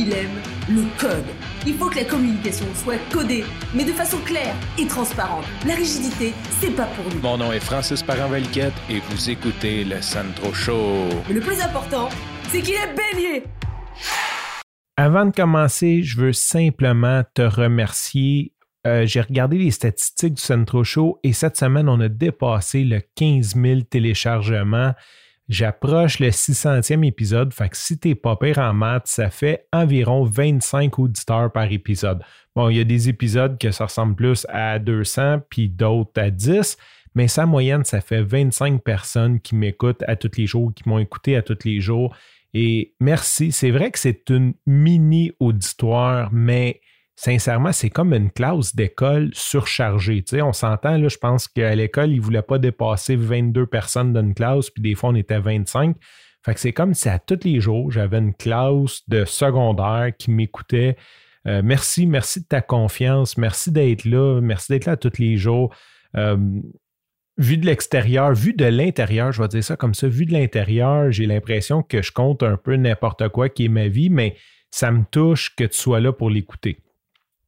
il aime le code. Il faut que la communication soit codée, mais de façon claire et transparente. La rigidité, c'est pas pour nous. Mon nom est Francis Parent-Valquette et vous écoutez le Sandro Show. Mais le plus important, c'est qu'il est bélier. Avant de commencer, je veux simplement te remercier. Euh, J'ai regardé les statistiques du Centro Show et cette semaine, on a dépassé le 15 000 téléchargements. J'approche le 600e épisode, fait que si t'es pas pire en maths, ça fait environ 25 auditeurs par épisode. Bon, il y a des épisodes que ça ressemble plus à 200, puis d'autres à 10, mais sa moyenne, ça fait 25 personnes qui m'écoutent à tous les jours, qui m'ont écouté à tous les jours. Et merci, c'est vrai que c'est une mini auditoire, mais sincèrement, c'est comme une classe d'école surchargée. On s'entend, là, je pense qu'à l'école, ils ne voulaient pas dépasser 22 personnes d'une classe, puis des fois, on était 25. Fait que c'est comme si à tous les jours, j'avais une classe de secondaire qui m'écoutait. Euh, merci, merci de ta confiance, merci d'être là, merci d'être là tous les jours. Euh, vu de l'extérieur, vu de l'intérieur, je vais dire ça comme ça, vu de l'intérieur, j'ai l'impression que je compte un peu n'importe quoi qui est ma vie, mais ça me touche que tu sois là pour l'écouter.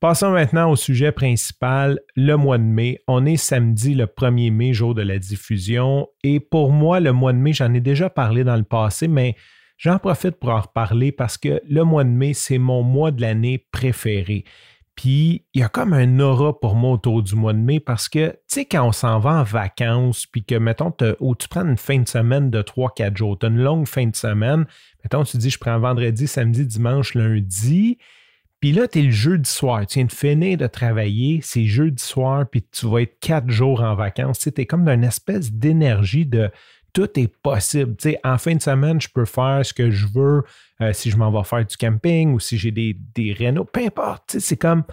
Passons maintenant au sujet principal, le mois de mai. On est samedi le 1er mai, jour de la diffusion. Et pour moi, le mois de mai, j'en ai déjà parlé dans le passé, mais j'en profite pour en reparler parce que le mois de mai, c'est mon mois de l'année préféré. Puis il y a comme un aura pour moi autour du mois de mai parce que, tu sais, quand on s'en va en vacances, puis que, mettons, ou tu prends une fin de semaine de 3-4 jours, tu as une longue fin de semaine, mettons, tu dis, je prends vendredi, samedi, dimanche, lundi, puis là, tu es le jeudi soir. Tu viens de finir de travailler, c'est jeudi soir, puis tu vas être quatre jours en vacances. Tu es comme dans une espèce d'énergie de tout est possible. En fin de semaine, je peux faire ce que je veux euh, si je m'en vais faire du camping ou si j'ai des, des rénaux, peu importe. C'est comme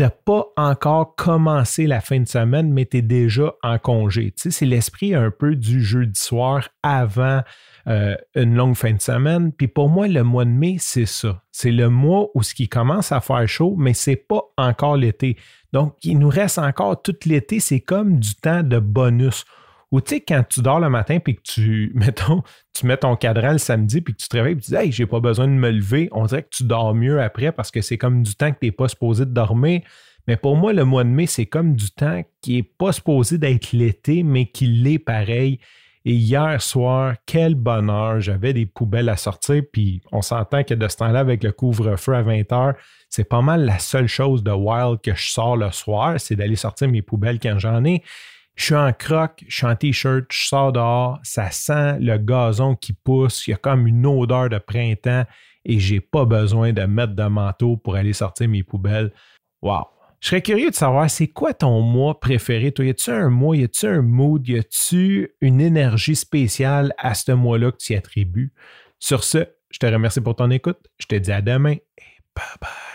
n'as pas encore commencé la fin de semaine, mais tu es déjà en congé. Tu sais, c'est l'esprit un peu du jeudi soir avant euh, une longue fin de semaine. Puis pour moi, le mois de mai, c'est ça. C'est le mois où ce qui commence à faire chaud, mais c'est pas encore l'été. Donc, il nous reste encore tout l'été. C'est comme du temps de bonus. Tu sais, quand tu dors le matin puis que tu, mettons, mets ton cadran le samedi puis que tu te réveilles et tu dis Hey, j'ai pas besoin de me lever, on dirait que tu dors mieux après parce que c'est comme du temps que tu n'es pas supposé de dormir. Mais pour moi, le mois de mai, c'est comme du temps qui n'est pas supposé d'être l'été, mais qui l'est pareil. Et hier soir, quel bonheur, j'avais des poubelles à sortir, puis on s'entend que de ce temps-là, avec le couvre-feu à 20 h c'est pas mal la seule chose de wild que je sors le soir, c'est d'aller sortir mes poubelles quand j'en ai. Je suis en croc, je suis en t-shirt, je sors dehors, ça sent le gazon qui pousse, il y a comme une odeur de printemps et j'ai pas besoin de mettre de manteau pour aller sortir mes poubelles. Wow! Je serais curieux de savoir, c'est quoi ton mois préféré? Toi, y a-tu un mois, y a-tu un mood, y a-tu une énergie spéciale à ce mois-là que tu y attribues? Sur ce, je te remercie pour ton écoute. Je te dis à demain et bye bye.